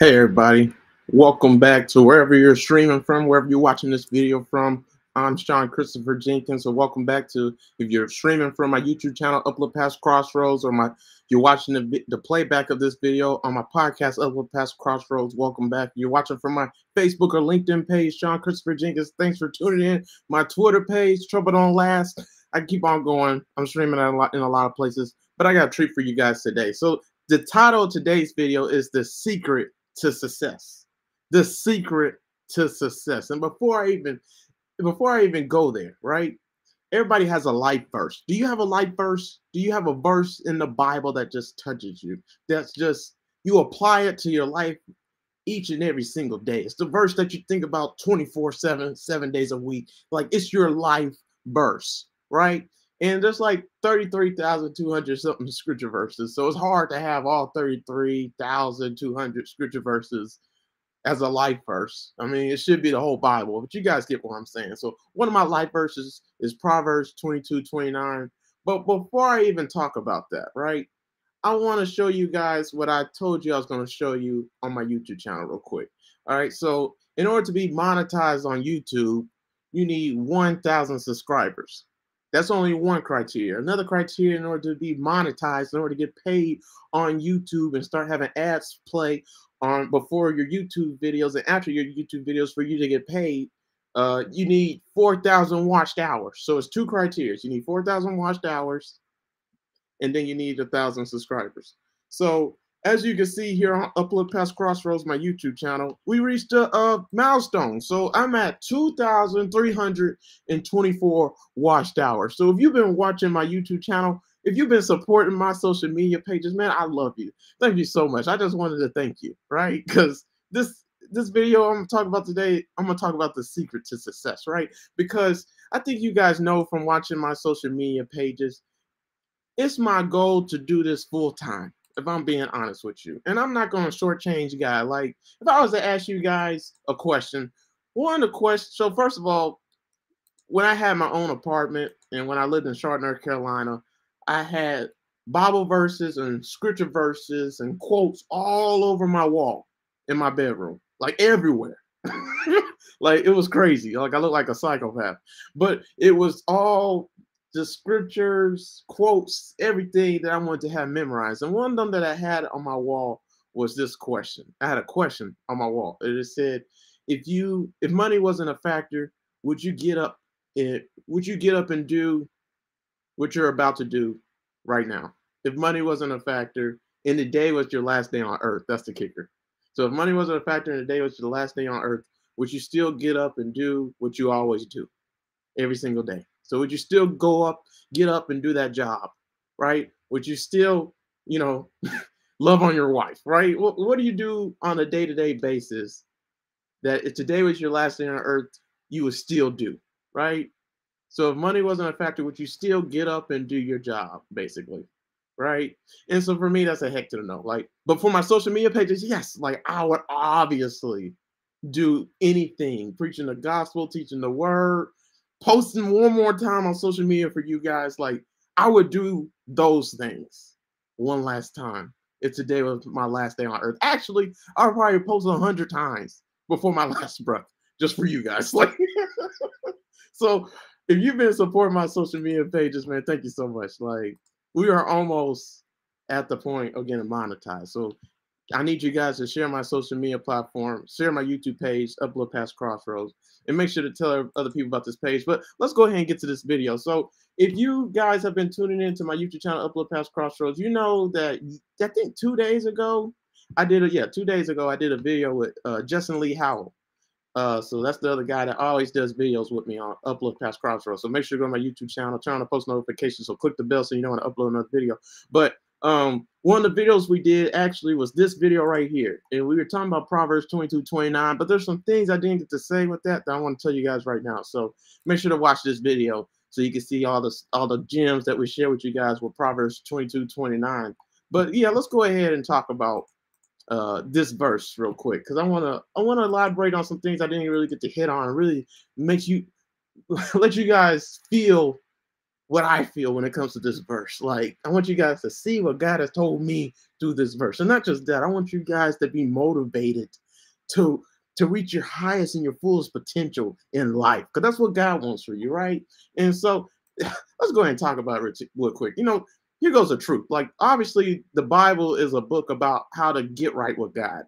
Hey everybody, welcome back to wherever you're streaming from, wherever you're watching this video from. I'm Sean Christopher Jenkins, so welcome back to if you're streaming from my YouTube channel, Uplift Past Crossroads, or my you're watching the, the playback of this video on my podcast, Uplift Past Crossroads. Welcome back. You're watching from my Facebook or LinkedIn page, Sean Christopher Jenkins. Thanks for tuning in. My Twitter page, Trouble Don't Last. I keep on going. I'm streaming a lot in a lot of places, but I got a treat for you guys today. So the title of today's video is The Secret to success. The secret to success. And before I even before I even go there, right? Everybody has a life verse. Do you have a life verse? Do you have a verse in the Bible that just touches you? That's just you apply it to your life each and every single day. It's the verse that you think about 24/7, 7 days a week. Like it's your life verse, right? And there's like 33,200 something scripture verses. So it's hard to have all 33,200 scripture verses as a life verse. I mean, it should be the whole Bible, but you guys get what I'm saying. So one of my life verses is Proverbs 22, 29. But before I even talk about that, right, I want to show you guys what I told you I was going to show you on my YouTube channel real quick. All right, so in order to be monetized on YouTube, you need 1,000 subscribers. That's only one criteria. Another criteria in order to be monetized, in order to get paid on YouTube and start having ads play on before your YouTube videos and after your YouTube videos for you to get paid, uh, you need 4,000 watched hours. So it's two criteria. You need 4,000 watched hours, and then you need a thousand subscribers. So as you can see here on Uplift Past Crossroads, my YouTube channel, we reached a, a milestone. So I'm at 2,324 watched hours. So if you've been watching my YouTube channel, if you've been supporting my social media pages, man, I love you. Thank you so much. I just wanted to thank you, right? Because this this video I'm gonna talk about today, I'm gonna talk about the secret to success, right? Because I think you guys know from watching my social media pages, it's my goal to do this full time if I'm being honest with you. And I'm not going to shortchange you guys. Like, if I was to ask you guys a question, one of the questions, so first of all, when I had my own apartment and when I lived in Charlotte, North Carolina, I had Bible verses and scripture verses and quotes all over my wall in my bedroom, like everywhere. like it was crazy. Like I looked like a psychopath, but it was all the scriptures, quotes, everything that I wanted to have memorized. And one of them that I had on my wall was this question. I had a question on my wall. It said, if you if money wasn't a factor, would you get up and would you get up and do what you're about to do right now? If money wasn't a factor and the day was your last day on earth, that's the kicker. So if money wasn't a factor and the day was your last day on earth, would you still get up and do what you always do every single day? So would you still go up, get up and do that job, right? Would you still, you know, love on your wife, right? What, what do you do on a day-to-day basis that if today was your last day on earth, you would still do, right? So if money wasn't a factor, would you still get up and do your job, basically? Right. And so for me, that's a heck to the no. Like, but for my social media pages, yes, like I would obviously do anything, preaching the gospel, teaching the word, posting one more time on social media for you guys. Like I would do those things one last time if today was my last day on earth. Actually, I'll probably post a hundred times before my last breath just for you guys. Like so if you've been supporting my social media pages, man, thank you so much. Like we are almost at the point of getting monetized. So I need you guys to share my social media platform, share my YouTube page, uplift past Crossroads, and make sure to tell other people about this page. But let's go ahead and get to this video. So if you guys have been tuning into my YouTube channel, Uplift Past Crossroads, you know that I think two days ago, I did a, Yeah, two days ago, I did a video with uh, Justin Lee Howell. Uh, so that's the other guy that always does videos with me on Uplift Past Crossroads. So make sure to go to my YouTube channel, turn on the post notifications, so click the bell so you know when I upload another video. But um, one of the videos we did actually was this video right here. And we were talking about Proverbs 22, 29, but there's some things I didn't get to say with that that I want to tell you guys right now. So make sure to watch this video so you can see all the all the gems that we share with you guys with Proverbs 22, 29. But yeah, let's go ahead and talk about uh, this verse real quick because I want to I want to elaborate on some things I didn't really get to hit on. Really makes you let you guys feel what I feel when it comes to this verse. Like, I want you guys to see what God has told me through this verse. And not just that, I want you guys to be motivated to to reach your highest and your fullest potential in life because that's what God wants for you, right? And so let's go ahead and talk about it real quick. You know, here goes the truth. Like, obviously, the Bible is a book about how to get right with God.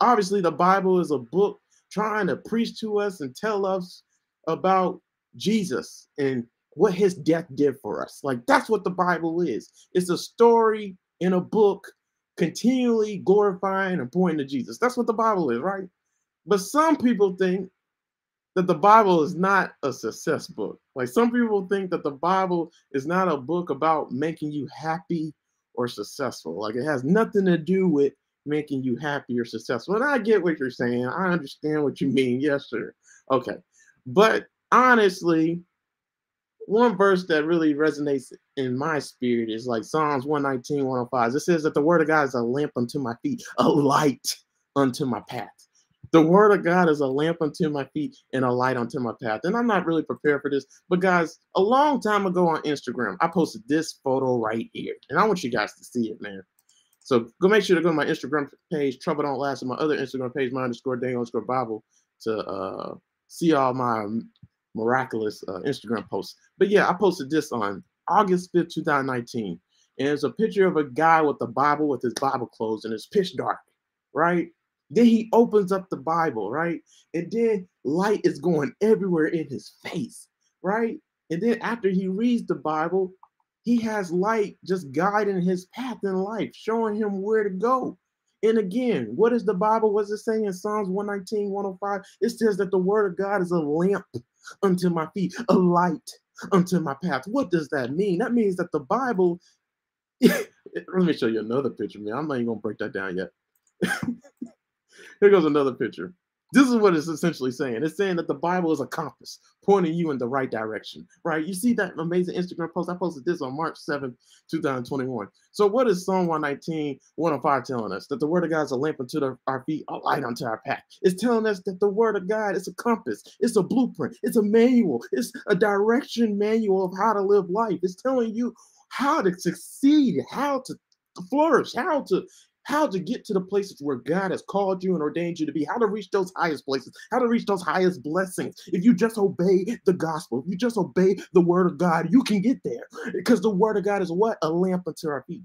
Obviously, the Bible is a book trying to preach to us and tell us about Jesus and what his death did for us. Like, that's what the Bible is. It's a story in a book continually glorifying and pointing to Jesus. That's what the Bible is, right? But some people think that the Bible is not a success book. Like some people think that the Bible is not a book about making you happy or successful. Like it has nothing to do with making you happy or successful. And I get what you're saying. I understand what you mean. Yes, sir. Okay. But honestly, one verse that really resonates in my spirit is like Psalms 119, 105. It says that the word of God is a lamp unto my feet, a light unto my path. The word of God is a lamp unto my feet and a light unto my path. And I'm not really prepared for this, but guys, a long time ago on Instagram, I posted this photo right here. And I want you guys to see it, man. So go make sure to go to my Instagram page, Trouble Don't Last, and my other Instagram page, my underscore daily underscore Bible, to uh, see all my miraculous uh, Instagram posts. But yeah, I posted this on August 5th, 2019. And it's a picture of a guy with the Bible with his Bible closed and it's pitch dark, right? Then he opens up the Bible, right? And then light is going everywhere in his face, right? And then after he reads the Bible, he has light just guiding his path in life, showing him where to go. And again, what is the Bible? What's it saying in Psalms 119, 105? It says that the word of God is a lamp unto my feet, a light unto my path. What does that mean? That means that the Bible, let me show you another picture, man. I'm not even gonna break that down yet. Here goes another picture. This is what it's essentially saying. It's saying that the Bible is a compass pointing you in the right direction, right? You see that amazing Instagram post? I posted this on March 7th, 2021. So, what is Psalm 119, 105 telling us? That the word of God is a lamp unto the, our feet, a light unto our path. It's telling us that the word of God is a compass, it's a blueprint, it's a manual, it's a direction manual of how to live life. It's telling you how to succeed, how to flourish, how to how to get to the places where God has called you and ordained you to be, how to reach those highest places, how to reach those highest blessings. If you just obey the gospel, if you just obey the word of God, you can get there because the word of God is what? A lamp unto our feet.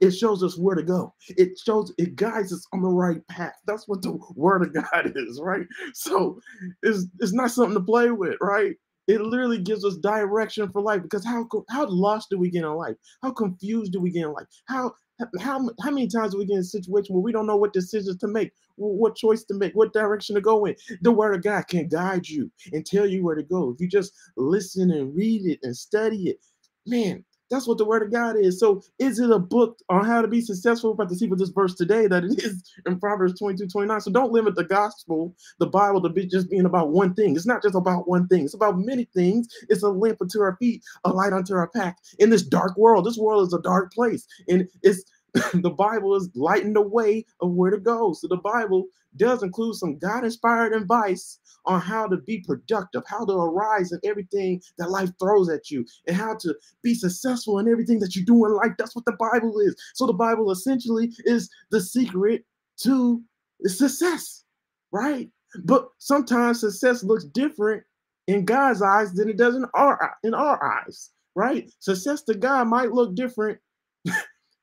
It shows us where to go. It shows, it guides us on the right path. That's what the word of God is, right? So it's, it's not something to play with, right? It literally gives us direction for life because how how lost do we get in life? How confused do we get in life? How how, how many times do we get in a situation where we don't know what decisions to make, what choice to make, what direction to go in? The word of God can guide you and tell you where to go. If you just listen and read it and study it, man, that's what the word of God is. So is it a book on how to be successful? We're about to see with this verse today that it is in Proverbs 22, 29. So don't limit the gospel, the Bible, to be just being about one thing. It's not just about one thing. It's about many things. It's a lamp unto our feet, a light unto our path. In this dark world, this world is a dark place. And it's the Bible is lighting the way of where to go. So the Bible does include some God-inspired advice on how to be productive, how to arise in everything that life throws at you, and how to be successful in everything that you do in life. That's what the Bible is. So the Bible essentially is the secret to success, right? But sometimes success looks different in God's eyes than it does in our in our eyes, right? Success to God might look different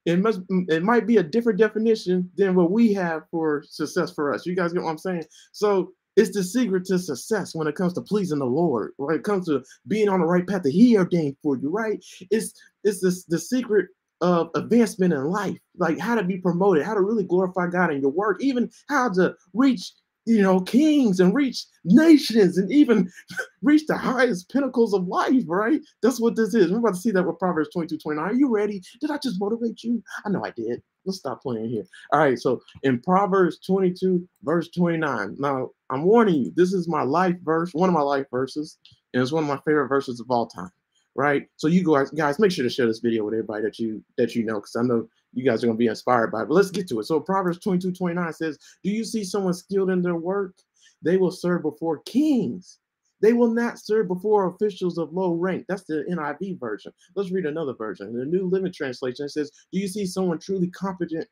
it must it might be a different definition than what we have for success for us. You guys get what I'm saying? So it's the secret to success when it comes to pleasing the Lord, when it comes to being on the right path that He ordained for you, right? It's it's this the secret of advancement in life, like how to be promoted, how to really glorify God in your work, even how to reach you know, kings and reach nations and even reach the highest pinnacles of life, right? That's what this is. We're about to see that with Proverbs 22, 29. Are you ready? Did I just motivate you? I know I did. Let's stop playing here. All right, so in Proverbs 22, verse 29. Now, I'm warning you, this is my life verse, one of my life verses, and it's one of my favorite verses of all time right? So you guys, guys, make sure to share this video with everybody that you that you know, because I know you guys are gonna be inspired by it. But let's get to it. So Proverbs 22, 29 says, Do you see someone skilled in their work? They will serve before kings. They will not serve before officials of low rank. That's the NIV version. Let's read another version. The New Living Translation says, Do you see someone truly competent?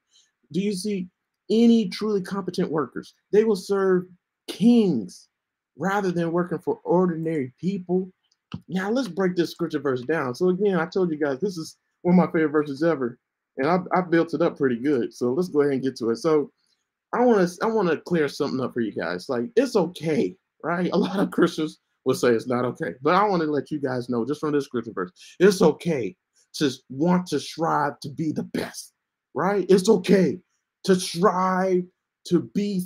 Do you see any truly competent workers? They will serve kings rather than working for ordinary people. Now let's break this scripture verse down. So again, I told you guys this is one of my favorite verses ever, and I, I built it up pretty good. So let's go ahead and get to it. So I want to I want to clear something up for you guys. Like it's okay, right? A lot of Christians will say it's not okay, but I want to let you guys know just from this scripture verse, it's okay to want to strive to be the best, right? It's okay to strive to be.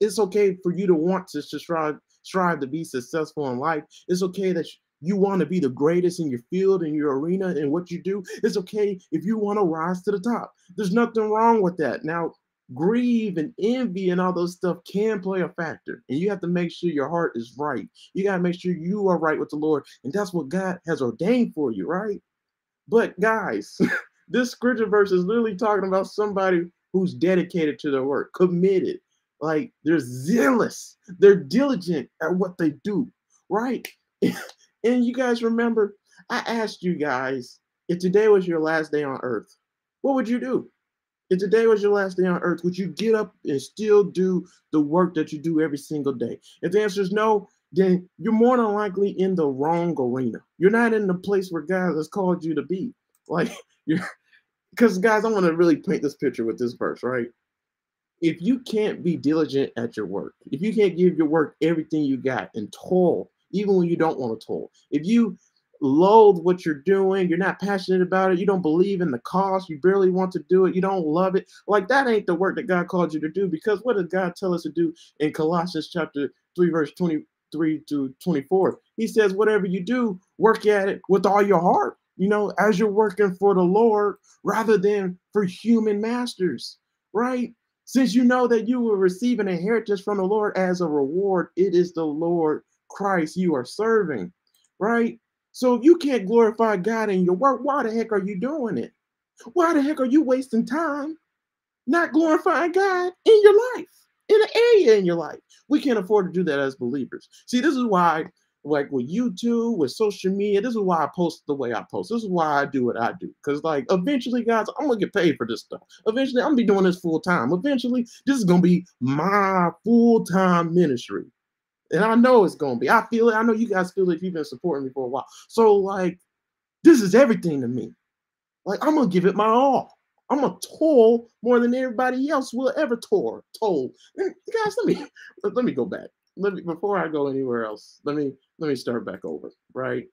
It's okay for you to want to strive strive to be successful in life. It's okay that you want to be the greatest in your field, in your arena, in what you do. It's okay if you want to rise to the top. There's nothing wrong with that. Now, grieve and envy and all those stuff can play a factor. And you have to make sure your heart is right. You got to make sure you are right with the Lord. And that's what God has ordained for you, right? But guys, this scripture verse is literally talking about somebody who's dedicated to their work, committed. Like they're zealous, they're diligent at what they do, right? and you guys remember, I asked you guys if today was your last day on earth, what would you do? If today was your last day on earth, would you get up and still do the work that you do every single day? If the answer is no, then you're more than likely in the wrong arena. You're not in the place where God has called you to be. Like you're because guys, I want to really paint this picture with this verse, right? If you can't be diligent at your work, if you can't give your work everything you got and toil, even when you don't want to toil, if you loathe what you're doing, you're not passionate about it, you don't believe in the cost, you barely want to do it, you don't love it, like that ain't the work that God called you to do. Because what did God tell us to do in Colossians chapter 3, verse 23 to 24? He says, Whatever you do, work at it with all your heart you know, as you're working for the Lord rather than for human masters, right? Since you know that you will receive an inheritance from the Lord as a reward, it is the Lord Christ you are serving, right? So if you can't glorify God in your work, why the heck are you doing it? Why the heck are you wasting time not glorifying God in your life, in an area in your life? We can't afford to do that as believers. See, this is why like with YouTube, with social media. This is why I post the way I post. This is why I do what I do. Because like eventually, guys, I'm gonna get paid for this stuff. Eventually, I'm gonna be doing this full time. Eventually, this is gonna be my full time ministry. And I know it's gonna be. I feel it. I know you guys feel it if you've been supporting me for a while. So like, this is everything to me. Like I'm gonna give it my all. I'm gonna toil more than everybody else will ever toil. Toil. And guys, let me let me go back let me before I go anywhere else, let me let me start back over, right?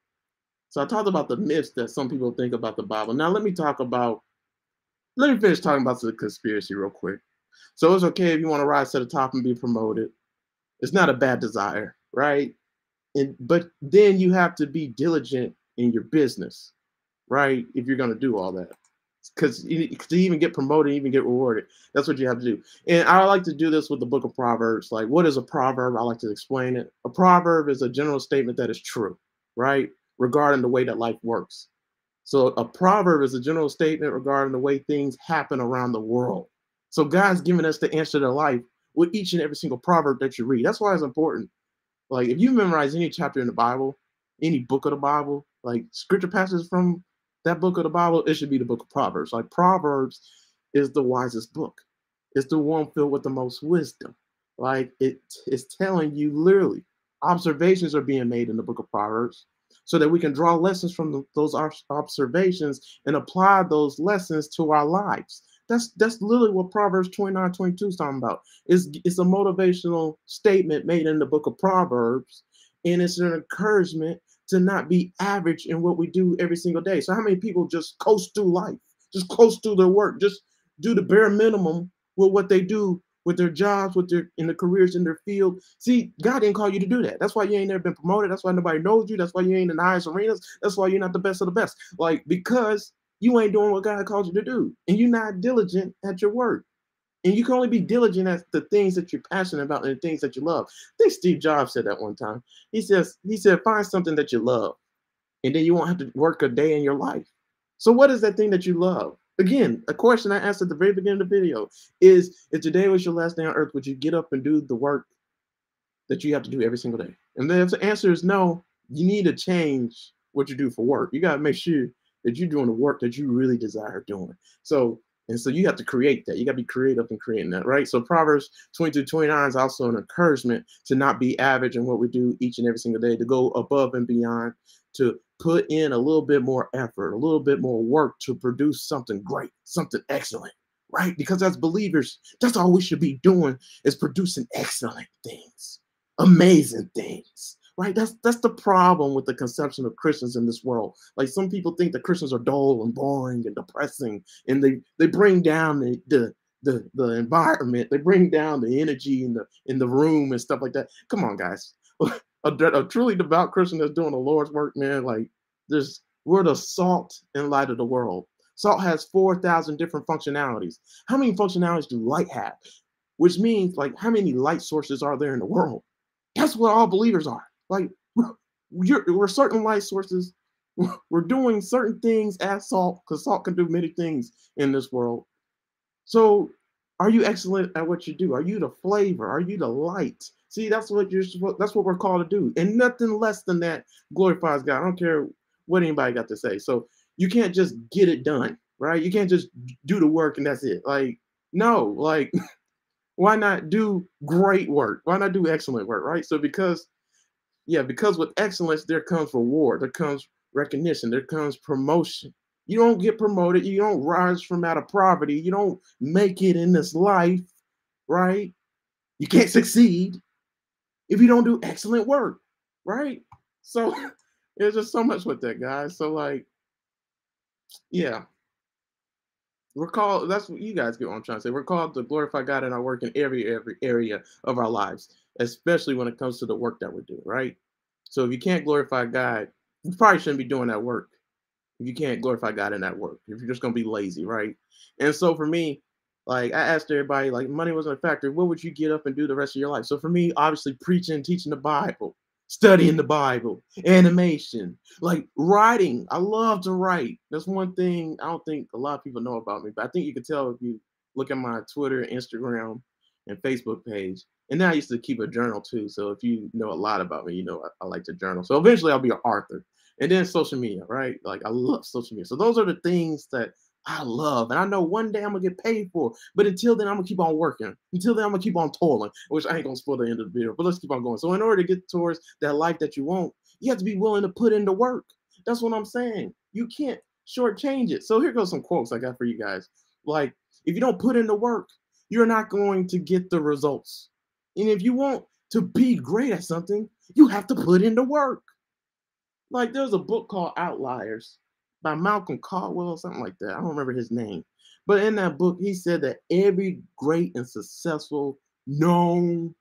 So I talked about the myths that some people think about the Bible. Now let me talk about let me finish talking about the conspiracy real quick. So it's okay if you want to rise to the top and be promoted. It's not a bad desire, right? And but then you have to be diligent in your business, right? If you're going to do all that because to even get promoted, even get rewarded, that's what you have to do. And I like to do this with the book of Proverbs. Like, what is a proverb? I like to explain it. A proverb is a general statement that is true, right? Regarding the way that life works. So a proverb is a general statement regarding the way things happen around the world. So God's giving us the answer to life with each and every single proverb that you read. That's why it's important. Like if you memorize any chapter in the Bible, any book of the Bible, like scripture passages from that book of the Bible, it should be the book of Proverbs. Like Proverbs is the wisest book. It's the one filled with the most wisdom. Like it is telling you literally, observations are being made in the book of Proverbs so that we can draw lessons from the, those observations and apply those lessons to our lives. That's that's literally what Proverbs 29, 22 is talking about. It's, it's a motivational statement made in the book of Proverbs, and it's an encouragement to not be average in what we do every single day. So how many people just coast through life, just coast through their work, just do the bare minimum with what they do with their jobs, with their in the careers in their field. See, God didn't call you to do that. That's why you ain't never been promoted. That's why nobody knows you. That's why you ain't in the highest arenas. That's why you're not the best of the best. Like because you ain't doing what God called you to do, and you're not diligent at your work. And you can only be diligent at the things that you're passionate about and the things that you love. I think Steve Jobs said that one time. He says, he said, find something that you love, and then you won't have to work a day in your life. So, what is that thing that you love? Again, a question I asked at the very beginning of the video is if today was your last day on earth, would you get up and do the work that you have to do every single day? And then if the answer is no, you need to change what you do for work. You got to make sure that you're doing the work that you really desire doing. So, and so you have to create that. You got to be creative in creating that, right? So Proverbs 22, 29 is also an encouragement to not be average in what we do each and every single day, to go above and beyond, to put in a little bit more effort, a little bit more work to produce something great, something excellent, right? Because as believers, that's all we should be doing is producing excellent things, amazing things right? That's that's the problem with the conception of Christians in this world. Like some people think that Christians are dull and boring and depressing, and they they bring down the the the, the environment, they bring down the energy in the in the room and stuff like that. Come on, guys. a, a truly devout Christian that's doing the Lord's work, man. Like there's we're the salt and light of the world. Salt has 4,000 different functionalities. How many functionalities do light have? Which means, like, how many light sources are there in the world? That's what all believers are. Like we're, certain light sources. We're doing certain things as salt because salt can do many things in this world. So, are you excellent at what you do? Are you the flavor? Are you the light? See, that's what you're. That's what we're called to do, and nothing less than that glorifies God. I don't care what anybody got to say. So you can't just get it done, right? You can't just do the work and that's it. Like, no, like, why not do great work? Why not do excellent work, right? So because yeah, because with excellence, there comes reward, there comes recognition, there comes promotion. You don't get promoted, you don't rise from out of poverty, you don't make it in this life, right? You can't succeed if you don't do excellent work, right? So there's just so much with that, guys. So, like, yeah, we're called. That's what you guys get what I'm trying to say. We're called to glorify God in our work in every every area of our lives, especially when it comes to the work that we do. Right. So if you can't glorify God, you probably shouldn't be doing that work. If you can't glorify God in that work, if you're just gonna be lazy, right? And so for me, like I asked everybody, like money wasn't a factor. What would you get up and do the rest of your life? So for me, obviously preaching, teaching the Bible, studying the Bible, animation, like writing. I love to write. That's one thing I don't think a lot of people know about me, but I think you can tell if you look at my Twitter, Instagram, and Facebook page. And then I used to keep a journal too. So if you know a lot about me, you know I, I like to journal. So eventually I'll be an author. And then social media, right? Like I love social media. So those are the things that I love. And I know one day I'm gonna get paid for. But until then, I'm gonna keep on working. Until then, I'm gonna keep on toiling, which I ain't gonna spoil the end of the video, but let's keep on going. So in order to get towards that life that you want, you have to be willing to put in the work. That's what I'm saying. You can't shortchange it. So here goes some quotes I got for you guys. Like, if you don't put in the work, you're not going to get the results. And if you want to be great at something, you have to put in the work. Like there's a book called Outliers by Malcolm Caldwell something like that. I don't remember his name. But in that book, he said that every great and successful, known,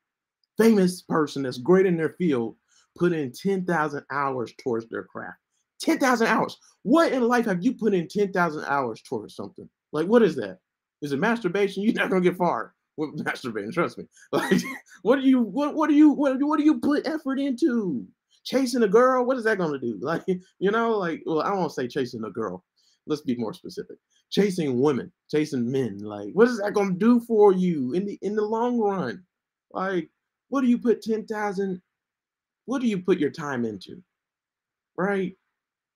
famous person that's great in their field put in 10,000 hours towards their craft. 10,000 hours. What in life have you put in 10,000 hours towards something? Like, what is that? Is it masturbation? You're not going to get far with masturbating. Trust me. Like, what do you, what, what do you, what, what do you put effort into? chasing a girl, what is that to do? Like, you know, like, well, I won't say chasing a girl. Let's be more specific. Chasing women, chasing men. Like, what is that to do for you in the in the long run? Like, what do you put ten thousand? What do you put your time into? Right,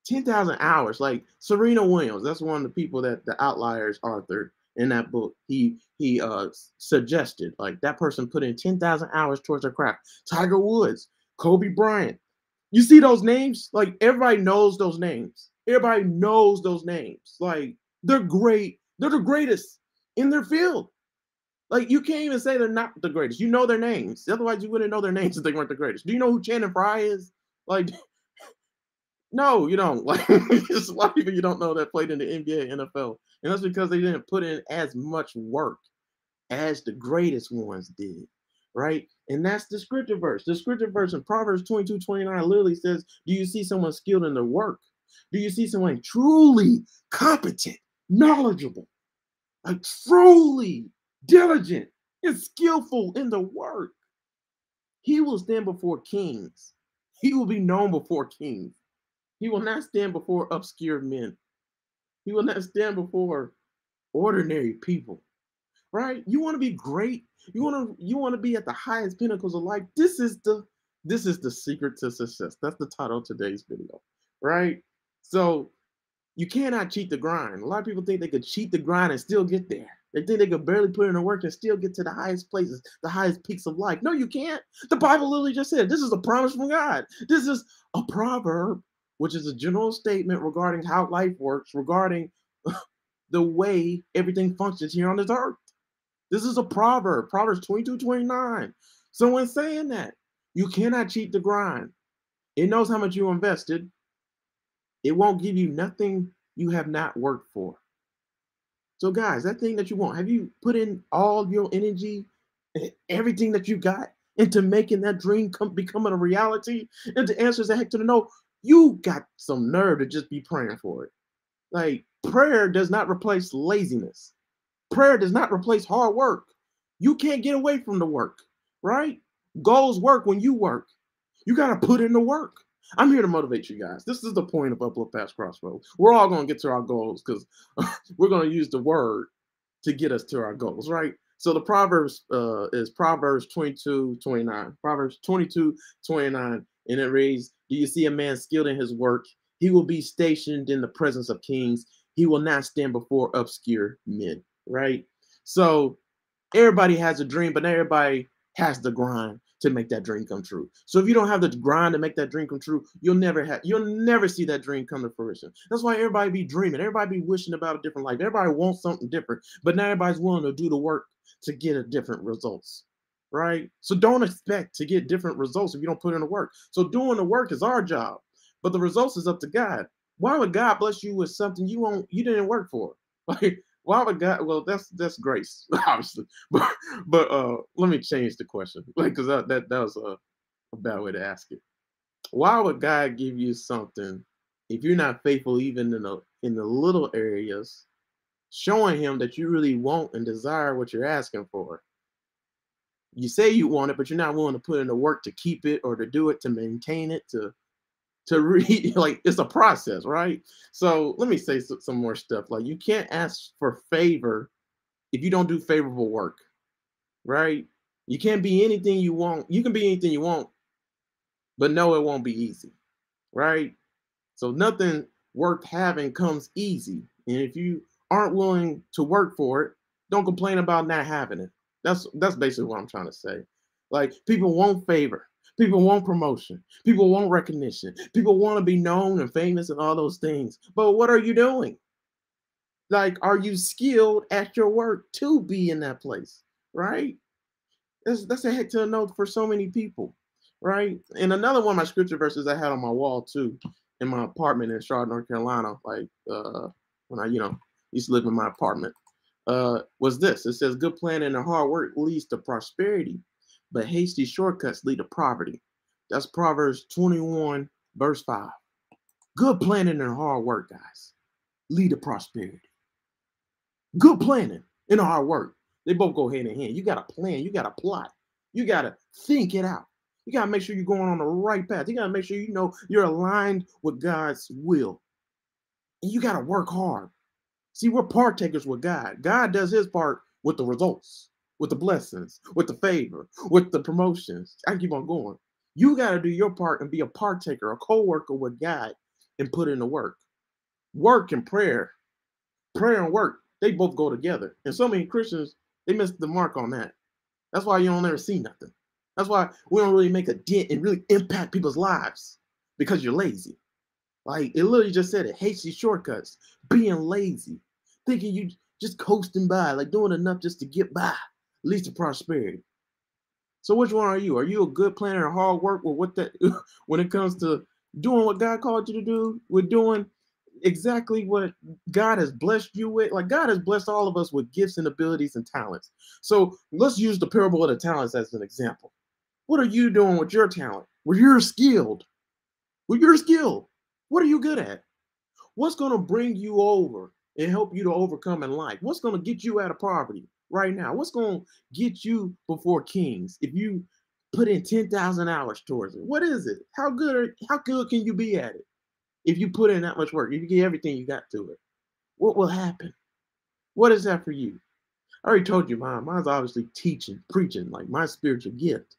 ten thousand hours. Like Serena Williams, that's one of the people that the Outliers authored in that book. He he uh suggested like that person put in ten thousand hours towards their craft. Tiger Woods, Kobe Bryant, you see those names? Like everybody knows those names. Everybody knows those names. Like they're great. They're the greatest in their field. Like you can't even say they're not the greatest. You know their names. Otherwise, you wouldn't know their names if they weren't the greatest. Do you know who Channing Frye is? Like, no, you don't. Like, there's a lot of people you don't know that played in the NBA, NFL, and that's because they didn't put in as much work as the greatest ones did right? And that's the scripture verse. The scripture verse in Proverbs 22 29 literally says, Do you see someone skilled in their work? Do you see someone truly competent, knowledgeable, like truly diligent and skillful in the work? He will stand before kings. He will be known before kings. He will not stand before obscure men. He will not stand before ordinary people. right? You want to be great. You want to you want to be at the highest pinnacles of life. This is the this is the secret to success. That's the title of today's video, right? So you cannot cheat the grind. A lot of people think they could cheat the grind and still get there. They think they could barely put in the work and still get to the highest places, the highest peaks of life. No, you can't. The Bible literally just said this is a promise from God. This is a proverb, which is a general statement regarding how life works, regarding the way everything functions here on this earth. This is a proverb, Proverbs 22 29. So, when saying that, you cannot cheat the grind. It knows how much you invested. It won't give you nothing you have not worked for. So, guys, that thing that you want, have you put in all your energy, eh, everything that you got into making that dream come becoming a reality? And the answer is a heck to the no. You got some nerve to just be praying for it. Like prayer does not replace laziness. Prayer does not replace hard work. You can't get away from the work, right? Goals work when you work. You got to put in the work. I'm here to motivate you guys. This is the point of Uplift Past Crossroads. We're all going to get to our goals because we're going to use the word to get us to our goals, right? So the Proverbs uh, is Proverbs 22, 29. Proverbs 22, 29. And it reads, Do you see a man skilled in his work? He will be stationed in the presence of kings. He will not stand before obscure men, right? So everybody has a dream, but not everybody has the grind to make that dream come true. So if you don't have the grind to make that dream come true, you'll never have you'll never see that dream come to fruition. That's why everybody be dreaming, everybody be wishing about a different life. Everybody wants something different, but not everybody's willing to do the work to get a different results. Right? So don't expect to get different results if you don't put in the work. So doing the work is our job, but the results is up to God. Why would God bless you with something you won't you didn't work for? Like why would God? Well, that's that's grace, obviously. But but uh, let me change the question, like because that, that that was a, a bad way to ask it. Why would God give you something if you're not faithful even in the in the little areas, showing Him that you really want and desire what you're asking for? You say you want it, but you're not willing to put in the work to keep it or to do it to maintain it to to read like it's a process right? So let me say some more stuff like you can't ask for favor if you don't do favorable work right? You can't be anything you want you can be anything you want but no it won't be easy right? So nothing worth having comes easy and if you aren't willing to work for it don't complain about not having it that's that's basically what i'm trying to say like people won't favor People want promotion. People want recognition. People want to be known and famous and all those things. But what are you doing? Like, are you skilled at your work to be in that place? Right? That's that's a heck to a note for so many people, right? And another one of my scripture verses I had on my wall too, in my apartment in Charlotte, North Carolina, like uh when I, you know, used to live in my apartment, uh, was this. It says, Good planning and hard work leads to prosperity, but hasty shortcuts lead to poverty. That's Proverbs 21, verse 5. Good planning and hard work, guys, lead to prosperity. Good planning and hard work, they both go hand in hand. You got to plan, you got to plot, you got to think it out. You got to make sure you're going on the right path. You got to make sure you know you're aligned with God's will. And you got to work hard. See, we're partakers with God. God does his part with the results with the blessings, with the favor, with the promotions. I keep on going. You got to do your part and be a partaker, a co-worker with God and put in the work. Work and prayer. Prayer and work, they both go together. And so many Christians, they miss the mark on that. That's why you don't ever see nothing. That's why we don't really make a dent and really impact people's lives because you're lazy. Like it literally just said it hates shortcuts, being lazy, thinking you just coasting by, like doing enough just to get by leads to prosperity. So which one are you? Are you a good planner and hard work with what that when it comes to doing what God called you to do? We're doing exactly what God has blessed you with. Like God has blessed all of us with gifts and abilities and talents. So let's use the parable of the talents as an example. What are you doing with your talent? Where you're skilled? Where you're skilled? What are you good at? What's going to bring you over and help you to overcome in life? What's going to get you out of poverty? right now? What's going to get you before kings if you put in 10,000 hours towards it? What is it? How good are, how good can you be at it? If you put in that much work, if you get everything you got to it, what will happen? What is that for you? I already told you mine. Mine's obviously teaching, preaching. Like my spiritual gift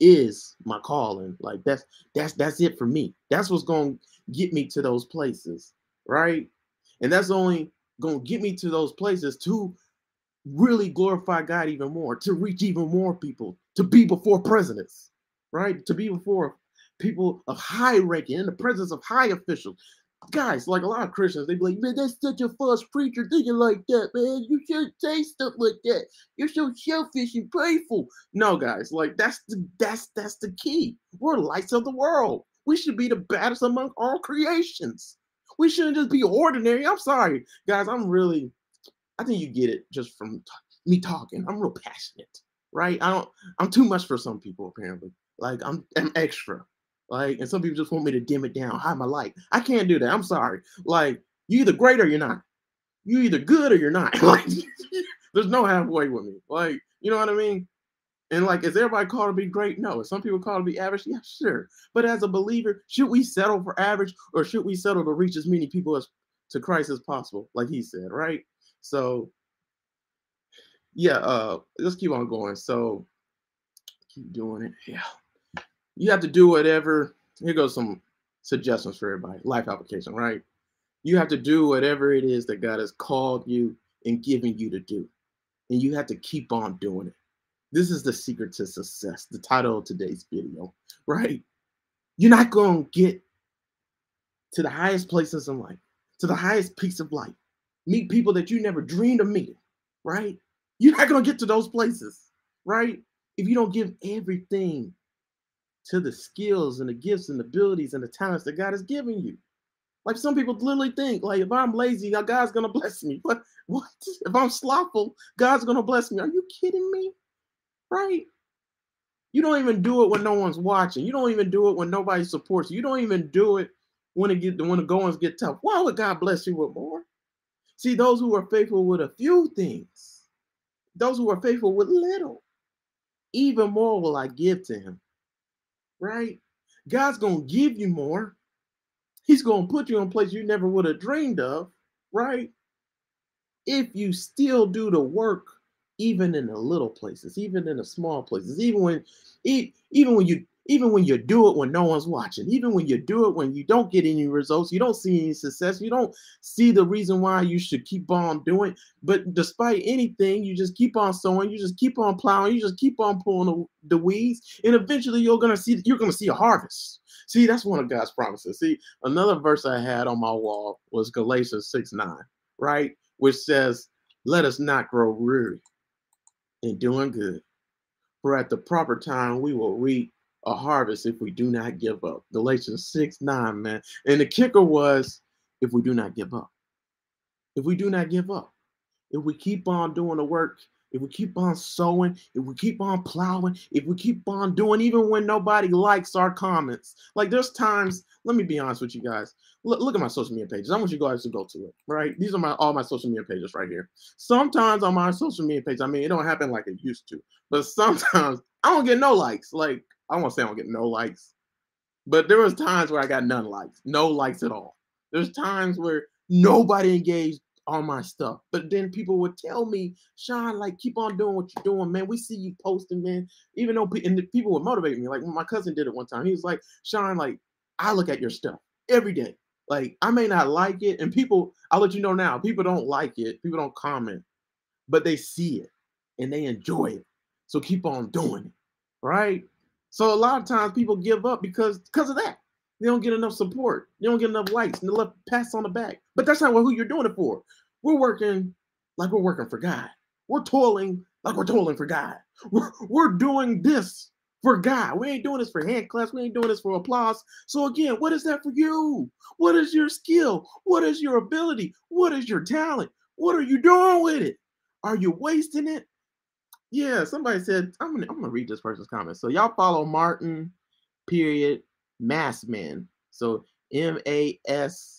is my calling. Like that's that's that's it for me. That's what's gonna get me to those places, right? And that's only gonna get me to those places to really glorify God even more, to reach even more people, to be before presidents, right? To be before people of high ranking in the presence of high officials. Guys, like a lot of Christians, they be like, man, that's such a false preacher thinking like that, man. You shouldn't say stuff like that. You're so selfish and prideful. No, guys, like that's the that's that's the key. We're lights of the world. We should be the baddest among all creations. We shouldn't just be ordinary. I'm sorry, guys. I'm really, I think you get it just from me talking. I'm real passionate, right? I don't. I'm too much for some people apparently. Like I'm, I'm extra. Like, and some people just want me to dim it down, hide my light. I can't do that. I'm sorry. Like, you either great or you're not. You either good or you're not. Like, there's no halfway with me. Like, you know what I mean? And like, is everybody called to be great? No. Is some people called to be average? Yeah, sure. But as a believer, should we settle for average or should we settle to reach as many people as to Christ as possible? Like he said, right? So yeah, uh, let's keep on going. So keep doing it. Yeah you have to do whatever. Here goes some suggestions for everybody. Life application, right? You have to do whatever it is that God has called you and given you to do. And you have to keep on doing it. This is the secret to success, the title of today's video, right? You're not going to get to the highest places in life, to the highest peaks of life, meet people that you never dreamed of meeting, right? You're not going to get to those places, right? If you don't give everything to the skills and the gifts and the abilities and the talents that God has given you. Like some people literally think, like, if I'm lazy, God's gonna bless me. What? What? If I'm slothful, God's gonna bless me. Are you kidding me? Right? You don't even do it when no one's watching. You don't even do it when nobody supports you. You don't even do it when it get when the goings get tough. Why would God bless you with more? See, those who are faithful with a few things, those who are faithful with little, even more will I give to him right? God's to give you more. He's to put you in a place you never would have dreamed of, right? If you still do the work, even in the little places, even in the small places, even when, even when you even when you do it when no one's watching, even when you do it when you don't get any results, you don't see any success, you don't see the reason why you should keep on doing. But despite anything, you just keep on sowing, you just keep on plowing, you just keep on pulling the, the weeds, and eventually you're gonna see you're gonna see a harvest. See, that's one of God's promises. See, another verse I had on my wall was Galatians 6 9, right? Which says, Let us not grow weary in doing good, for at the proper time we will reap a harvest if we do not give up. Galatians 6 9, man. And the kicker was if we do not give up. If we do not give up, if we keep on doing the work, if we keep on sowing, if we keep on plowing, if we keep on doing, even when nobody likes our comments. Like there's times, let me be honest with you guys. Look, look at my social media pages. I want you guys to go to it, right? These are my all my social media pages right here. Sometimes on my social media page, I mean, it don't happen like it used to, but sometimes I don't get no likes. Like I won't say I don't get no likes, but there was times where I got none likes, no likes at all. There's times where nobody engaged on my stuff, but then people would tell me, Sean, like keep on doing what you're doing, man. We see you posting, man. Even though and people would motivate me, like my cousin did it one time. He was like, Sean, like I look at your stuff every day. Like I may not like it, and people, I'll let you know now, people don't like it, people don't comment, but they see it and they enjoy it. So keep on doing it, right? So a lot of times people give up because because of that. They don't get enough support. They don't get enough likes and they left pats on the back. But that's not what who you're doing it for. We're working like we're working for God. We're toiling like we're toiling for God. We're, we're doing this for God. We ain't doing this for hand claps. We ain't doing this for applause. So again, what is that for you? What is your skill? What is your ability? What is your talent? What are you doing with it? Are you wasting it? Yeah, somebody said I'm gonna I'm gonna read this person's comment. So y'all follow Martin, period, Massman. So M A S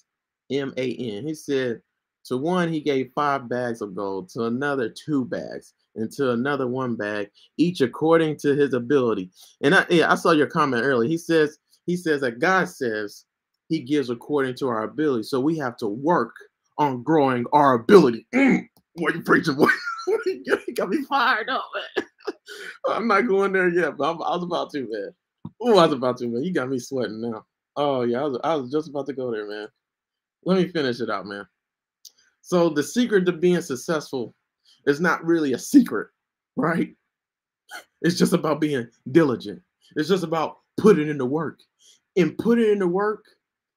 M A N. He said to one he gave five bags of gold, to another two bags, and to another one bag, each according to his ability. And I yeah, I saw your comment earlier. He says he says that God says he gives according to our ability. So we have to work on growing our ability. Mm, what you preaching, boy? you got me fired up, man. I'm not going there yet, but I'm, i was about to, man. Oh, I was about to, man. You got me sweating now. Oh yeah, I was, I was just about to go there, man. Let me finish it out, man. So the secret to being successful is not really a secret, right? It's just about being diligent. It's just about putting in the work. And putting in the work,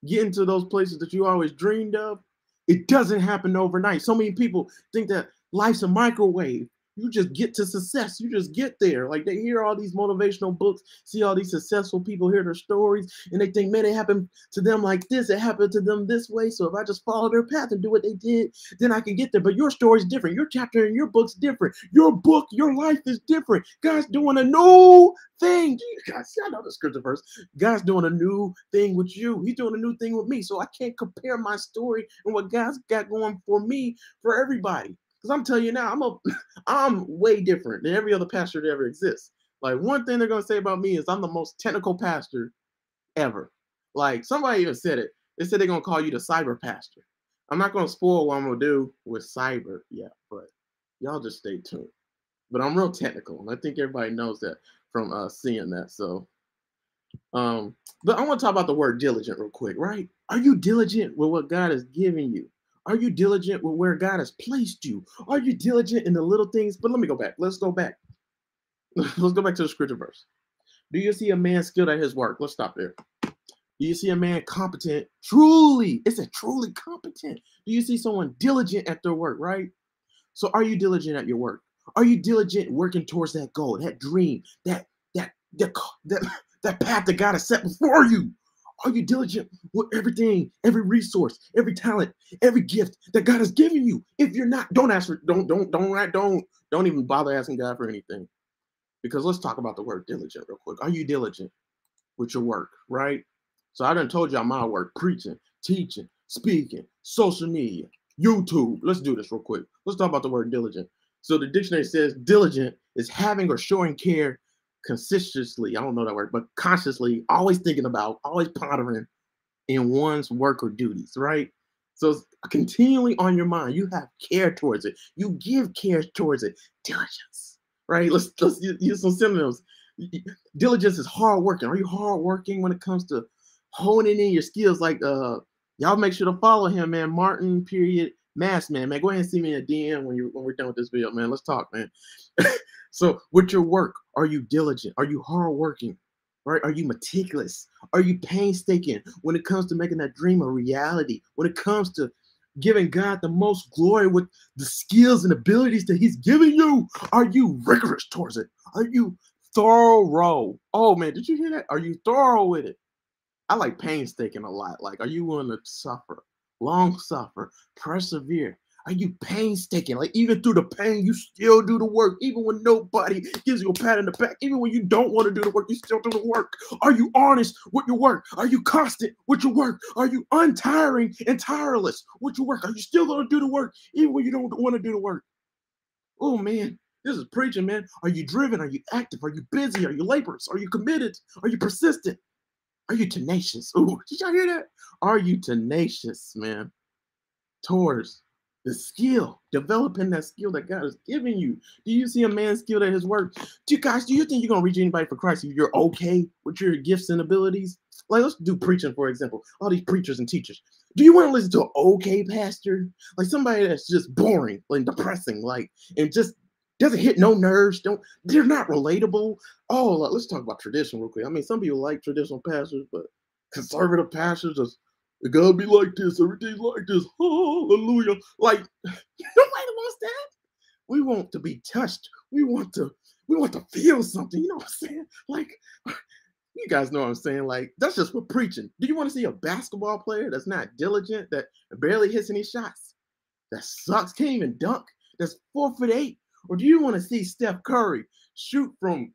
getting to those places that you always dreamed of, it doesn't happen overnight. So many people think that life's a microwave you just get to success. You just get there. Like they hear all these motivational books, see all these successful people hear their stories, and they think, man, it happened to them like this. It happened to them this way. So if I just follow their path and do what they did, then I can get there. But your story's different. Your chapter in your book's different. Your book, your life is different. God's doing a new thing. Guys, I know the scripture verse. God's doing a new thing with you. He's doing a new thing with me. So I can't compare my story and what God's got going for me for everybody. Because I'm telling you now, I'm a I'm way different than every other pastor that ever exists. Like one thing they're gonna say about me is I'm the most technical pastor ever. Like somebody even said it. They said they're gonna call you the cyber pastor. I'm not gonna spoil what I'm gonna do with cyber yet, but y'all just stay tuned. But I'm real technical, and I think everybody knows that from uh, seeing that. So, um, but I want to talk about the word diligent real quick, right? Are you diligent with what God has given you? Are you diligent with where God has placed you? Are you diligent in the little things? But let me go back. Let's go back. Let's go back to the scripture verse. Do you see a man skilled at his work? Let's stop there. Do you see a man competent? Truly, it's a truly competent. Do you see someone diligent at their work, right? So are you diligent at your work? Are you diligent working towards that goal, that dream, that that that that, that path that God has set before you? Are you diligent with everything, every resource, every talent, every gift that God has given you? If you're not, don't ask for, don't, don't, don't, don't, don't even bother asking God for anything. Because let's talk about the word diligent real quick. Are you diligent with your work, right? So I done told y'all my work, preaching, teaching, speaking, social media, YouTube. Let's do this real quick. Let's talk about the word diligent. So the dictionary says diligent is having or showing care consistently, I don't know that word, but consciously, always thinking about, always pondering in one's work or duties, right? So continually on your mind. You have care towards it. You give care towards it. Diligence, right? Let's let's use some synonyms. Diligence is hard working. Are you hard working when it comes to honing in your skills? Like uh, y'all make sure to follow him, man. Martin period Mass man, man. Go ahead and see me in a DM when you when we're done with this video, man. Let's talk, man. so with your work, are you diligent? Are you hardworking? Right? Are you meticulous? Are you painstaking when it comes to making that dream a reality? When it comes to giving God the most glory with the skills and abilities that He's giving you? Are you rigorous towards it? Are you thorough? Oh man, did you hear that? Are you thorough with it? I like painstaking a lot. Like, are you willing to suffer? Long suffer, persevere. Are you painstaking? Like even through the pain, you still do the work, even when nobody gives you a pat in the back, even when you don't want to do the work, you still do the work. Are you honest with your work? Are you constant with your work? Are you untiring and tireless with your work? Are you still going to do the work even when you don't want to do the work? Oh man, this is preaching, man. Are you driven? Are you active? Are you busy? Are you laborious? Are you committed? Are you persistent? Are you tenacious? Ooh, did y'all hear that? Are you tenacious, man? Towards the skill, developing that skill that God has given you. Do you see a man skilled at his work? Do you guys, do you think you're gonna reach anybody for Christ if you're okay with your gifts and abilities? Like, let's do preaching, for example. All these preachers and teachers. Do you want to listen to an okay pastor? Like somebody that's just boring and depressing, like, and just doesn't hit no nerves. Don't they're not relatable. Oh, let's talk about tradition real quick. I mean, some people like traditional pastors, but conservative pastors just it gotta be like this. Everything's like this. Hallelujah. Like nobody wants that. We want to be touched. We want to. We want to feel something. You know what I'm saying? Like you guys know what I'm saying. Like that's just for preaching. Do you want to see a basketball player that's not diligent, that barely hits any shots, that sucks, can't even dunk, that's four foot eight, or do you want to see Steph Curry shoot from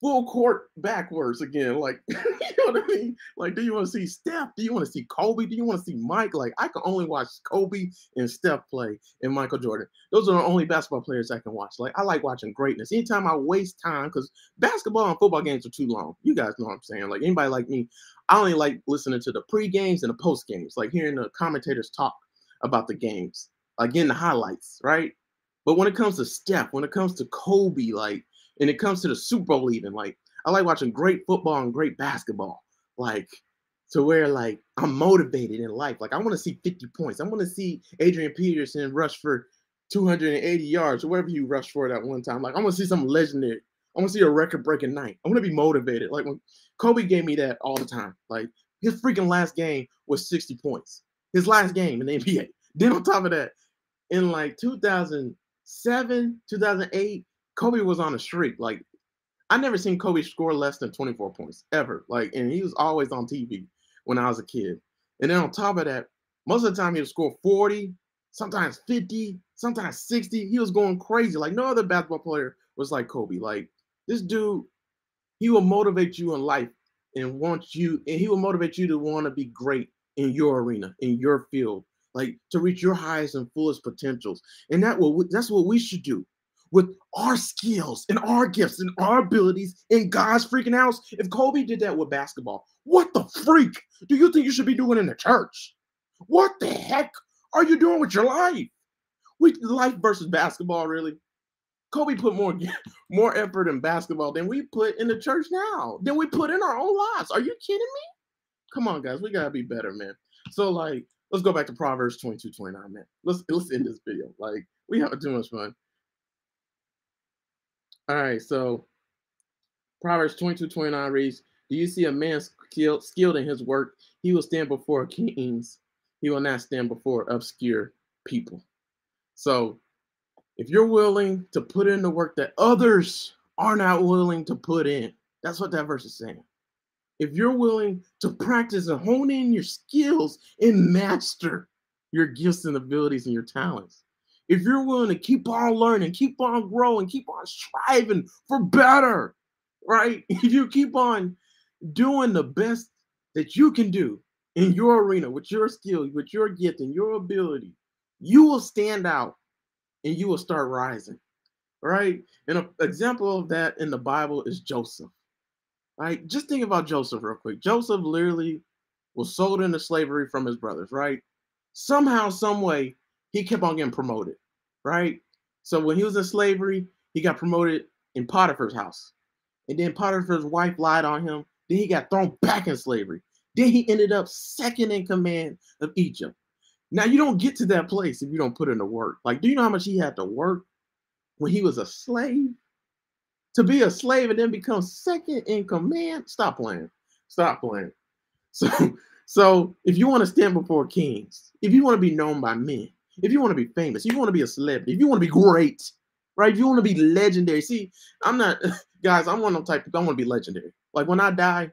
full court backwards again? Like, you know what I mean? Like, do you want to see Steph? Do you want to see Kobe? Do you want to see Mike? Like, I can only watch Kobe and Steph play and Michael Jordan. Those are the only basketball players I can watch. Like, I like watching greatness. Anytime I waste time, because basketball and football games are too long. You guys know what I'm saying. Like, anybody like me, I only like listening to the pre games and the post games, like hearing the commentators talk about the games, again, the highlights, right? But when it comes to Steph, when it comes to Kobe, like, and it comes to the Super Bowl, even like, I like watching great football and great basketball, like, to where like I'm motivated in life. Like, I want to see 50 points. I want to see Adrian Peterson rush for 280 yards or whatever you rushed for that one time. Like, I want to see something legendary. I want to see a record-breaking night. I want to be motivated. Like when Kobe gave me that all the time. Like his freaking last game was 60 points. His last game in the NBA. Then on top of that, in like 2007, 2008, Kobe was on a streak. Like I never seen Kobe score less than 24 points ever. Like, and he was always on TV when I was a kid. And then on top of that, most of the time he would score 40, sometimes 50, sometimes 60. He was going crazy. Like no other basketball player was like Kobe. Like this dude, he will motivate you in life and want you, and he will motivate you to want to be great in your arena, in your field, like to reach your highest and fullest potentials. And that will that's what we should do with our skills and our gifts and our abilities in God's freaking house. If Kobe did that with basketball, what the freak do you think you should be doing in the church? What the heck are you doing with your life? We life versus basketball, really. Kobe put more more effort in basketball than we put in the church now, than we put in our own lives. Are you kidding me? Come on, guys, we gotta be better, man. So like, let's go back to Proverbs 22, 29, man. Let's let's end this video. Like, we have too much fun. All right, so Proverbs 22, 29 reads, Do you see a man skilled, skilled in his work? He will stand before kings. He will not stand before obscure people. So if you're willing to put in the work that others are not willing to put in, that's what that verse is saying. If you're willing to practice and hone in your skills and master your gifts and abilities and your talents, if you're willing to keep on learning, keep on growing, keep on striving for better, right? If you keep on doing the best that you can do in your arena with your skill, with your gift and your ability, you will stand out and you will start rising. Right? And an example of that in the Bible is Joseph. Right? Just think about Joseph real quick. Joseph literally was sold into slavery from his brothers, right? Somehow, some way, he kept on getting promoted, right? So when he was in slavery, he got promoted in Potiphar's house. And then Potiphar's wife lied on him. Then he got thrown back in slavery. Then he ended up second in command of Egypt. Now you don't get to that place if you don't put in the work. Like, do you know how much he had to work when he was a slave? To be a slave and then become second in command? Stop playing. Stop playing. So, so if you want to stand before kings, if you want to be known by men, if you want to be famous, you want to be a celebrity, if you want to be great, right? If you want to be legendary. See, I'm not, guys, I'm one of type I want to be legendary. Like when I die,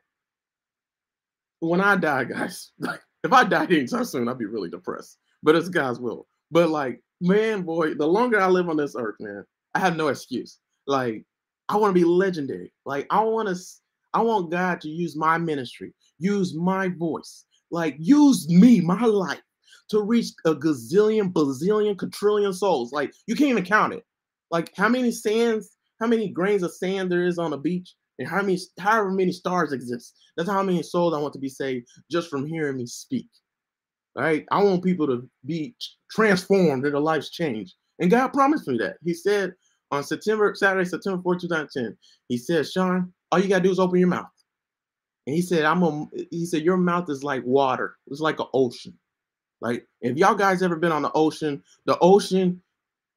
when I die, guys, like if I died anytime soon, I'd be really depressed. But it's God's will. But like, man, boy, the longer I live on this earth, man, I have no excuse. Like, I want to be legendary. Like, I want to, I want God to use my ministry, use my voice, like use me, my life, to reach a gazillion, bazillion, quadrillion souls. Like, you can't even count it. Like, how many sands, how many grains of sand there is on a beach? and how many however many stars exist. That's how many souls I want to be saved just from hearing me speak. Right? I want people to be transformed their lives changed, And God promised me that. He said on September, Saturday, September 4, 2010, he said, Sean, all you gotta do is open your mouth. And he said, I'm a he said, your mouth is like water, it's like an ocean. Like if y'all guys ever been on the ocean, the ocean,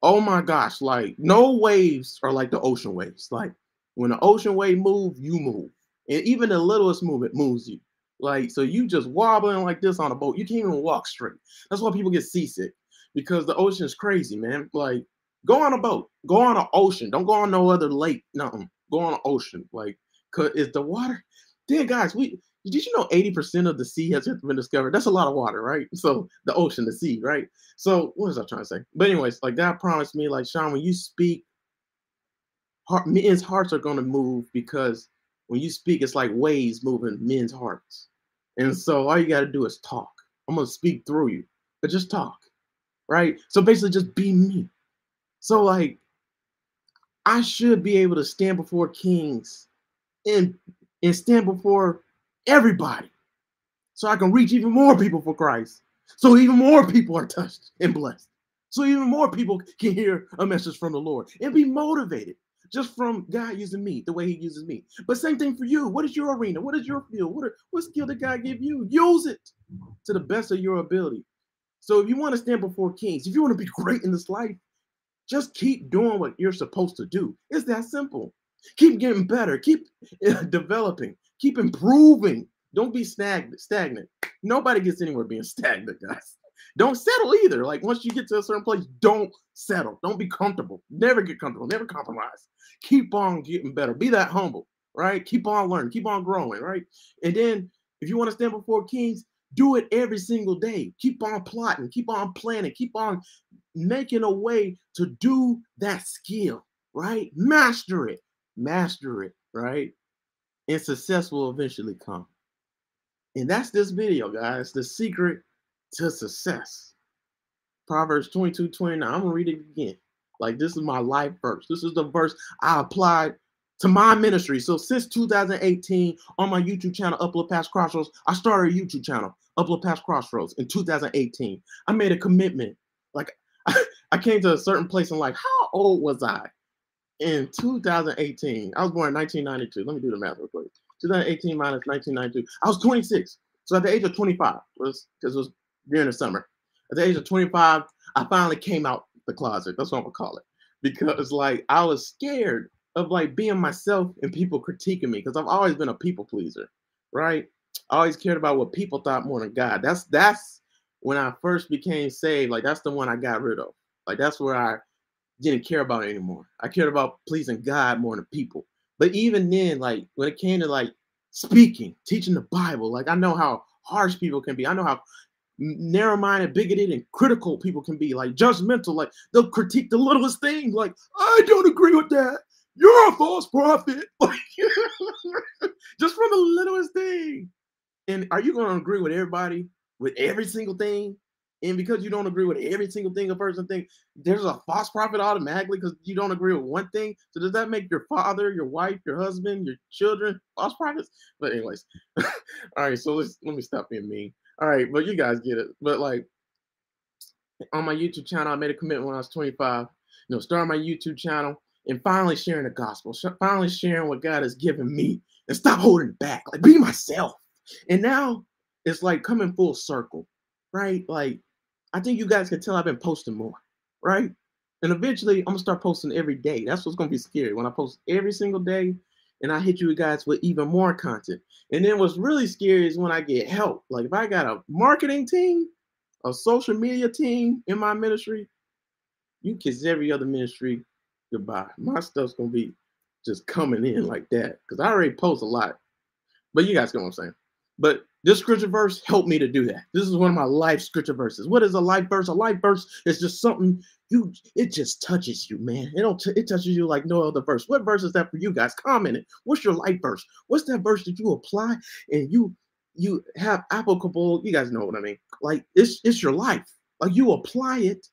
oh my gosh, like no waves are like the ocean waves. Like when the ocean wave move, you move. And even the littlest movement moves you. Like, so you just wobbling like this on a boat. You can't even walk straight. That's why people get seasick because the ocean is crazy, man. Like, go on a boat, go on an ocean. Don't go on no other lake. Nothing. Go on an ocean. Like, cause is the water. Then, guys, we did you know 80% of the sea has been discovered? That's a lot of water, right? So the ocean, the sea, right? So what was I trying to say? But anyways, like God promised me, like Sean, when you speak heart, men's hearts are going to move because when you speak, it's like waves moving men's hearts. And so all you got to do is talk. I'm to speak through you, but just talk. Right. So basically, just be me. So, like, I should be able to stand before kings and, and stand before everybody so I can reach even more people for Christ. So even more people are touched and blessed. So even more people can hear a message from the Lord and be motivated just from God using me the way He uses me. But same thing for you. What is your arena? What is your field? What, are, what skill did God give you? Use it to the best of your ability. So if you want to stand before kings, if you want to be great in this life, just keep doing what you're supposed to do. It's that simple. Keep getting better. Keep eh, developing. Keep improving. Don't be stagnant. Stagnant. Nobody gets anywhere being stagnant, guys. Don't settle either. Like once you get to a certain place, don't settle. Don't be comfortable. Never get comfortable. Never compromise. Keep on getting better. Be that humble, right? Keep on learning. Keep on growing, right? And then if you want to stand before kings, do it every single day. Keep on plotting. Keep on planning. Keep on making a way to do that skill, right? Master it. Master it, right? And success will eventually come. And that's this video, guys. The secret to success. Proverbs 22 29. I'm going to read it again. Like, this is my life verse. This is the verse I applied to my ministry. So, since 2018, on my YouTube channel, Uplift Past Crossroads, I started a YouTube channel, Uplift Past Crossroads, in 2018. I made a commitment. Like, I came to a certain place and like, How old was I? In 2018, I was born in 1992. Let me do the math real quick. 2018 minus 1992. I was 26. So at the age of 25, was because it was during the summer. At the age of 25, I finally came out the closet. That's what I'm gonna call it. Because like I was scared of like being myself and people critiquing me because I've always been a people pleaser, right? I always cared about what people thought more than God. That's that's when I first became saved. Like that's the one I got rid of. Like that's where I didn't care about anymore. I cared about pleasing God more than people. But even then, like when it came to like speaking, teaching the Bible, like I know how harsh people can be. I know how narrow-minded, bigoted, and critical people can be, like judgmental. Like they'll critique the littlest thing. Like I don't agree with that. You're a false prophet. just from the littlest thing. And are you going to agree with everybody with every single thing? And because you don't agree with every single thing a person thinks, there's a false prophet automatically because you don't agree with one thing. So does that make your father, your wife, your husband, your children false prophets? But anyways, all right. So let's let me stop being mean. All right, but you guys get it. But like on my YouTube channel, I made a commitment when I was 25. You know, start my YouTube channel and finally sharing the gospel, finally sharing what God has given me, and stop holding back. Like be myself. And now it's like coming full circle, right? Like I think you guys can tell I've been posting more, right? And eventually I'm gonna start posting every day. That's what's gonna be scary when I post every single day and I hit you guys with even more content. And then what's really scary is when I get help. Like if I got a marketing team, a social media team in my ministry, you kiss every other ministry goodbye. My stuff's gonna be just coming in like that because I already post a lot. But you guys get what I'm saying. But this scripture verse helped me to do that. This is one of my life scripture verses. What is a life verse? A life verse is just something you it just touches you, man. It don't t- it touches you like no other verse. What verse is that for you guys? Comment it. What's your life verse? What's that verse that you apply and you you have applicable? You guys know what I mean. Like it's it's your life. Like you apply it,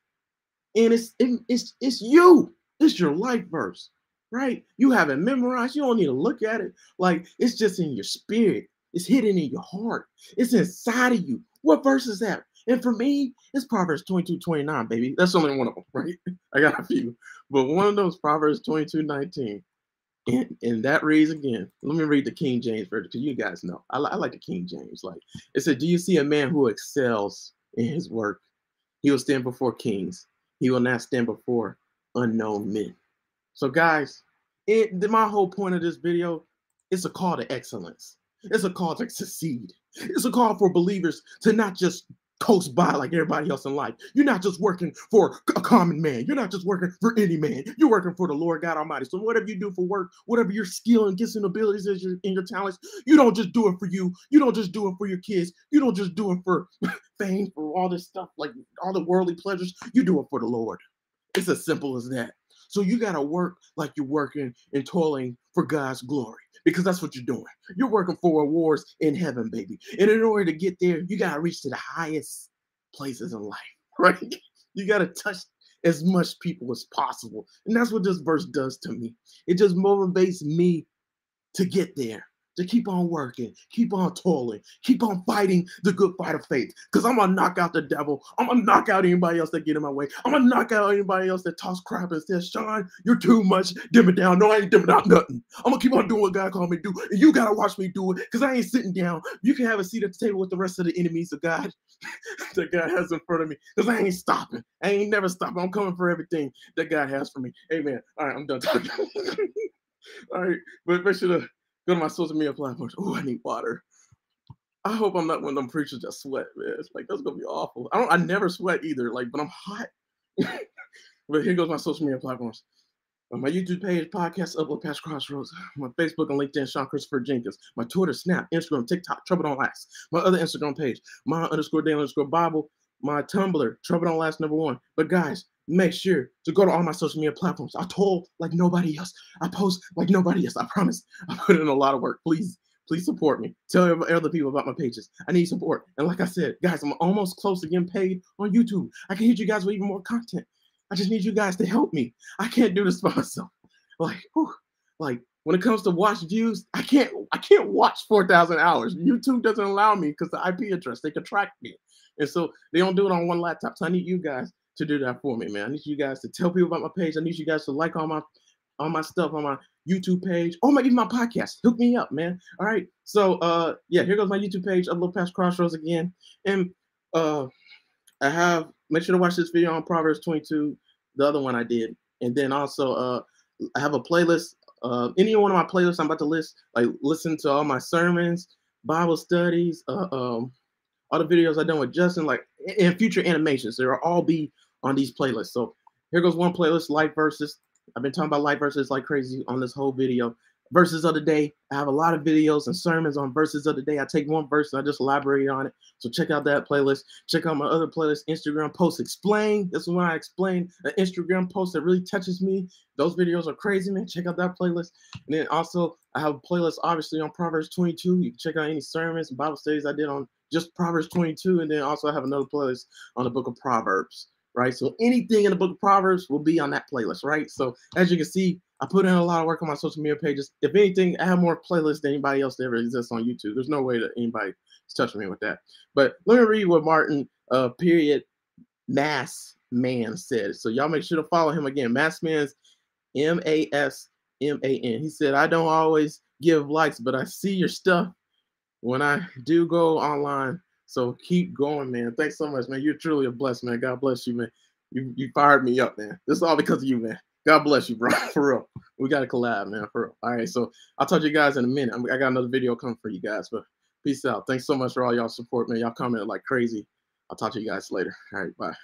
and it's it, it's it's you. It's your life verse, right? You have it memorized. You don't need to look at it. Like it's just in your spirit. It's hidden in your heart. It's inside of you. What verse is that? And for me, it's Proverbs 22, 29, baby. That's only one of them, right? I got a few. But one of those Proverbs 22, 19. And, and that reads again. Let me read the King James version because you guys know. I, I like the King James. Like it said, Do you see a man who excels in his work? He will stand before kings. He will not stand before unknown men. So, guys, it, my whole point of this video is a call to excellence. It's a call to succeed. It's a call for believers to not just coast by like everybody else in life. You're not just working for a common man. You're not just working for any man. You're working for the Lord God Almighty. So whatever you do for work, whatever your skill and gifts and abilities is your, and your talents, you don't just do it for you. You don't just do it for your kids. You don't just do it for fame, for all this stuff, like all the worldly pleasures. You do it for the Lord. It's as simple as that. So you got to work like you're working and toiling for God's glory because that's what you're doing. You're working for awards in heaven, baby. And in order to get there, you got to reach to the highest places in life, right? You got to touch as much people as possible. And that's what this verse does to me. It just motivates me to get there to keep on working, keep on toiling, keep on fighting the good fight of faith. Because I'm gonna knock out the devil. I'm gonna knock out anybody else that get in my way. I'm gonna knock out anybody else that talks crap and says, Sean, you're too much. Dim it down. No, I ain't dimming out nothing. I'm gonna keep on doing what God called me to do. And you gotta watch me do it because I ain't sitting down. You can have a seat at the table with the rest of the enemies of God that God has in front of me. Because I ain't stopping. I ain't never stopping. I'm coming for everything that God has for me. Amen. All right, I'm done talking. All right, but make sure to go to my social media platforms. Oh, I need water. I hope I'm not one of them preachers that sweat, man. It's like that's gonna be awful. I don't I never sweat either, like, but I'm hot. but here goes my social media platforms. On my YouTube page, podcast, Uplift Past Crossroads. My Facebook and LinkedIn, Sean Christopher Jenkins. My Twitter, Snap, Instagram, TikTok, Trouble Don't Last. My other Instagram page, my underscore daily underscore Bible. My Tumblr, Trouble Don't Last number one. But guys, make sure to go to all my social media platforms. I told like nobody else. I post like nobody else. I promise. I put in a lot of work. Please, please support me. Tell other people about my pages. I need support. And like I said, guys, I'm almost close to getting paid on YouTube. I can hit you guys with even more content. I just need you guys to help me. I can't do this by myself. Like, whew, like when it comes to watch views, I can't I can't watch 4,000 hours. YouTube doesn't allow me because the IP address, they can track me. And so they don't do it on one laptop. So I need you guys to do that for me, man. I need you guys to tell people about my page. I need you guys to like all my all my stuff on my YouTube page. Oh my even my podcast. Hook me up, man. All right. So uh yeah, here goes my YouTube page. Uplift Past Crossroads again. And uh I have make sure to watch this video on Proverbs 22, the other one I did. And then also uh I have a playlist. Uh any one of my playlists I'm about to list, like listen to all my sermons, Bible studies, uh um all the videos I've done with Justin, like in future animations. They'll all be on these playlists. So here goes one playlist, life verses. I've been talking about life verses like crazy on this whole video. Verses of the day. I have a lot of videos and sermons on verses of the day. I take one verse and I just elaborate on it. So check out that playlist. Check out my other playlist, Instagram post explain. This is when I explain an Instagram post that really touches me. Those videos are crazy, man. Check out that playlist. And then also I have a playlist obviously on Proverbs 22. You can check out any sermons and Bible studies I did on just Proverbs 22. And then also I have another playlist on the book of Proverbs right? So anything in the book of Proverbs will be on that playlist, right? So as you can see, I put in a lot of work on my social media pages. If anything, I have more playlists than anybody else that ever exists on YouTube. There's no way that anybody is touching me with that. But let me read what Martin, uh, period, Mass Man said. So y'all make sure to follow him again. Mass Man's M A S M A N. He said, I don't always give likes, but I see your stuff when I do go online so keep going, man. Thanks so much, man. You're truly a blessed man. God bless you, man. You you fired me up, man. This is all because of you, man. God bless you, bro. For real. We got to collab, man. For real. All right. So I'll talk to you guys in a minute. I got another video coming for you guys, but peace out. Thanks so much for all y'all support, man. Y'all commented like crazy. I'll talk to you guys later. All right. Bye.